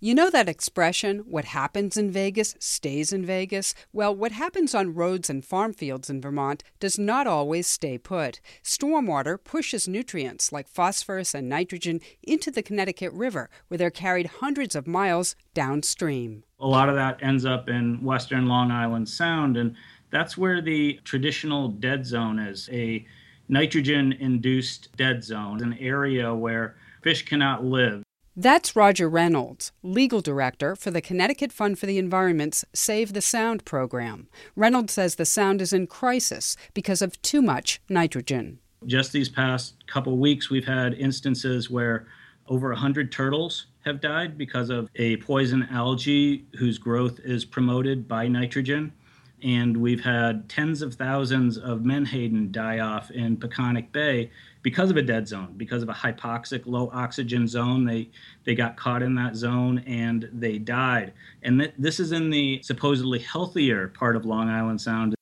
You know that expression, what happens in Vegas stays in Vegas? Well, what happens on roads and farm fields in Vermont does not always stay put. Stormwater pushes nutrients like phosphorus and nitrogen into the Connecticut River, where they're carried hundreds of miles downstream. A lot of that ends up in western Long Island Sound, and that's where the traditional dead zone is a nitrogen induced dead zone, an area where fish cannot live. That's Roger Reynolds, legal director for the Connecticut Fund for the Environment's Save the Sound program. Reynolds says the sound is in crisis because of too much nitrogen. Just these past couple weeks, we've had instances where over 100 turtles have died because of a poison algae whose growth is promoted by nitrogen and we've had tens of thousands of menhaden die off in Peconic Bay because of a dead zone, because of a hypoxic, low oxygen zone. They they got caught in that zone and they died. And th- this is in the supposedly healthier part of Long Island Sound.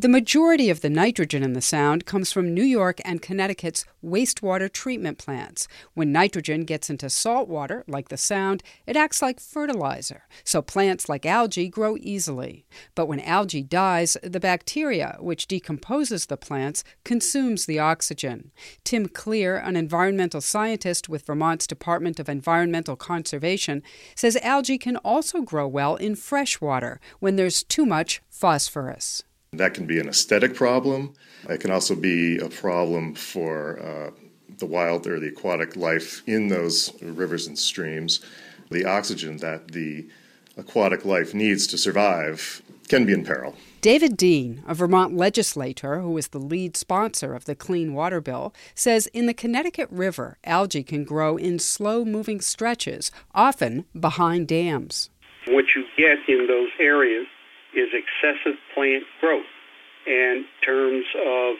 The majority of the nitrogen in the sound comes from New York and Connecticut's wastewater treatment plants. When nitrogen gets into salt water, like the sound, it acts like fertilizer, so plants like algae grow easily. But when algae dies, the bacteria, which decomposes the plants, consumes the oxygen. Tim Clear, an environmental scientist with Vermont's Department of Environmental Conservation, says algae can also grow well in fresh water when there's too much phosphorus. That can be an aesthetic problem. It can also be a problem for uh, the wild or the aquatic life in those rivers and streams. The oxygen that the aquatic life needs to survive can be in peril. David Deen, a Vermont legislator who is the lead sponsor of the Clean Water Bill, says in the Connecticut River, algae can grow in slow moving stretches, often behind dams. What you get in those areas is excessive plant growth. And terms of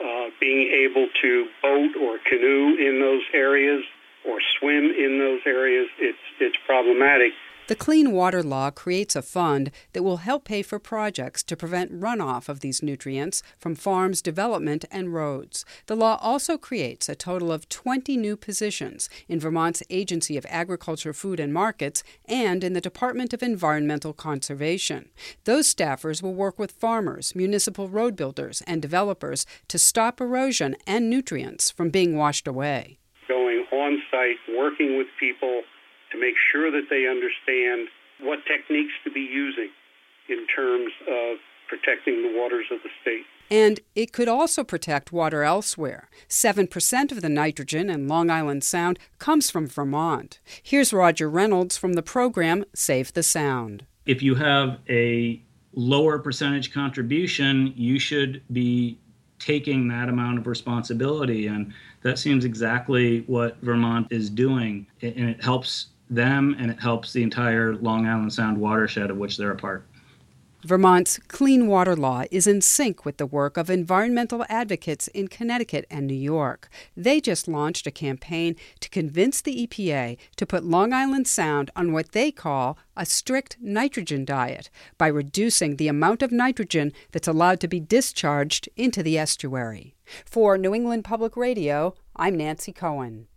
uh, being able to boat or canoe in those areas or swim in those areas, it's, it's problematic. The Clean Water Law creates a fund that will help pay for projects to prevent runoff of these nutrients from farms' development and roads. The law also creates a total of 20 new positions in Vermont's Agency of Agriculture, Food and Markets and in the Department of Environmental Conservation. Those staffers will work with farmers, municipal road builders, and developers to stop erosion and nutrients from being washed away. Going on site, working with people to make sure that they understand what techniques to be using in terms of protecting the waters of the state. And it could also protect water elsewhere. 7% of the nitrogen in Long Island Sound comes from Vermont. Here's Roger Reynolds from the program Save the Sound. If you have a lower percentage contribution, you should be taking that amount of responsibility. And that seems exactly what Vermont is doing. And it helps them and it helps the entire Long Island Sound watershed of which they're a part. Vermont's clean water law is in sync with the work of environmental advocates in Connecticut and New York. They just launched a campaign to convince the EPA to put Long Island Sound on what they call a strict nitrogen diet by reducing the amount of nitrogen that's allowed to be discharged into the estuary. For New England Public Radio, I'm Nancy Cohen.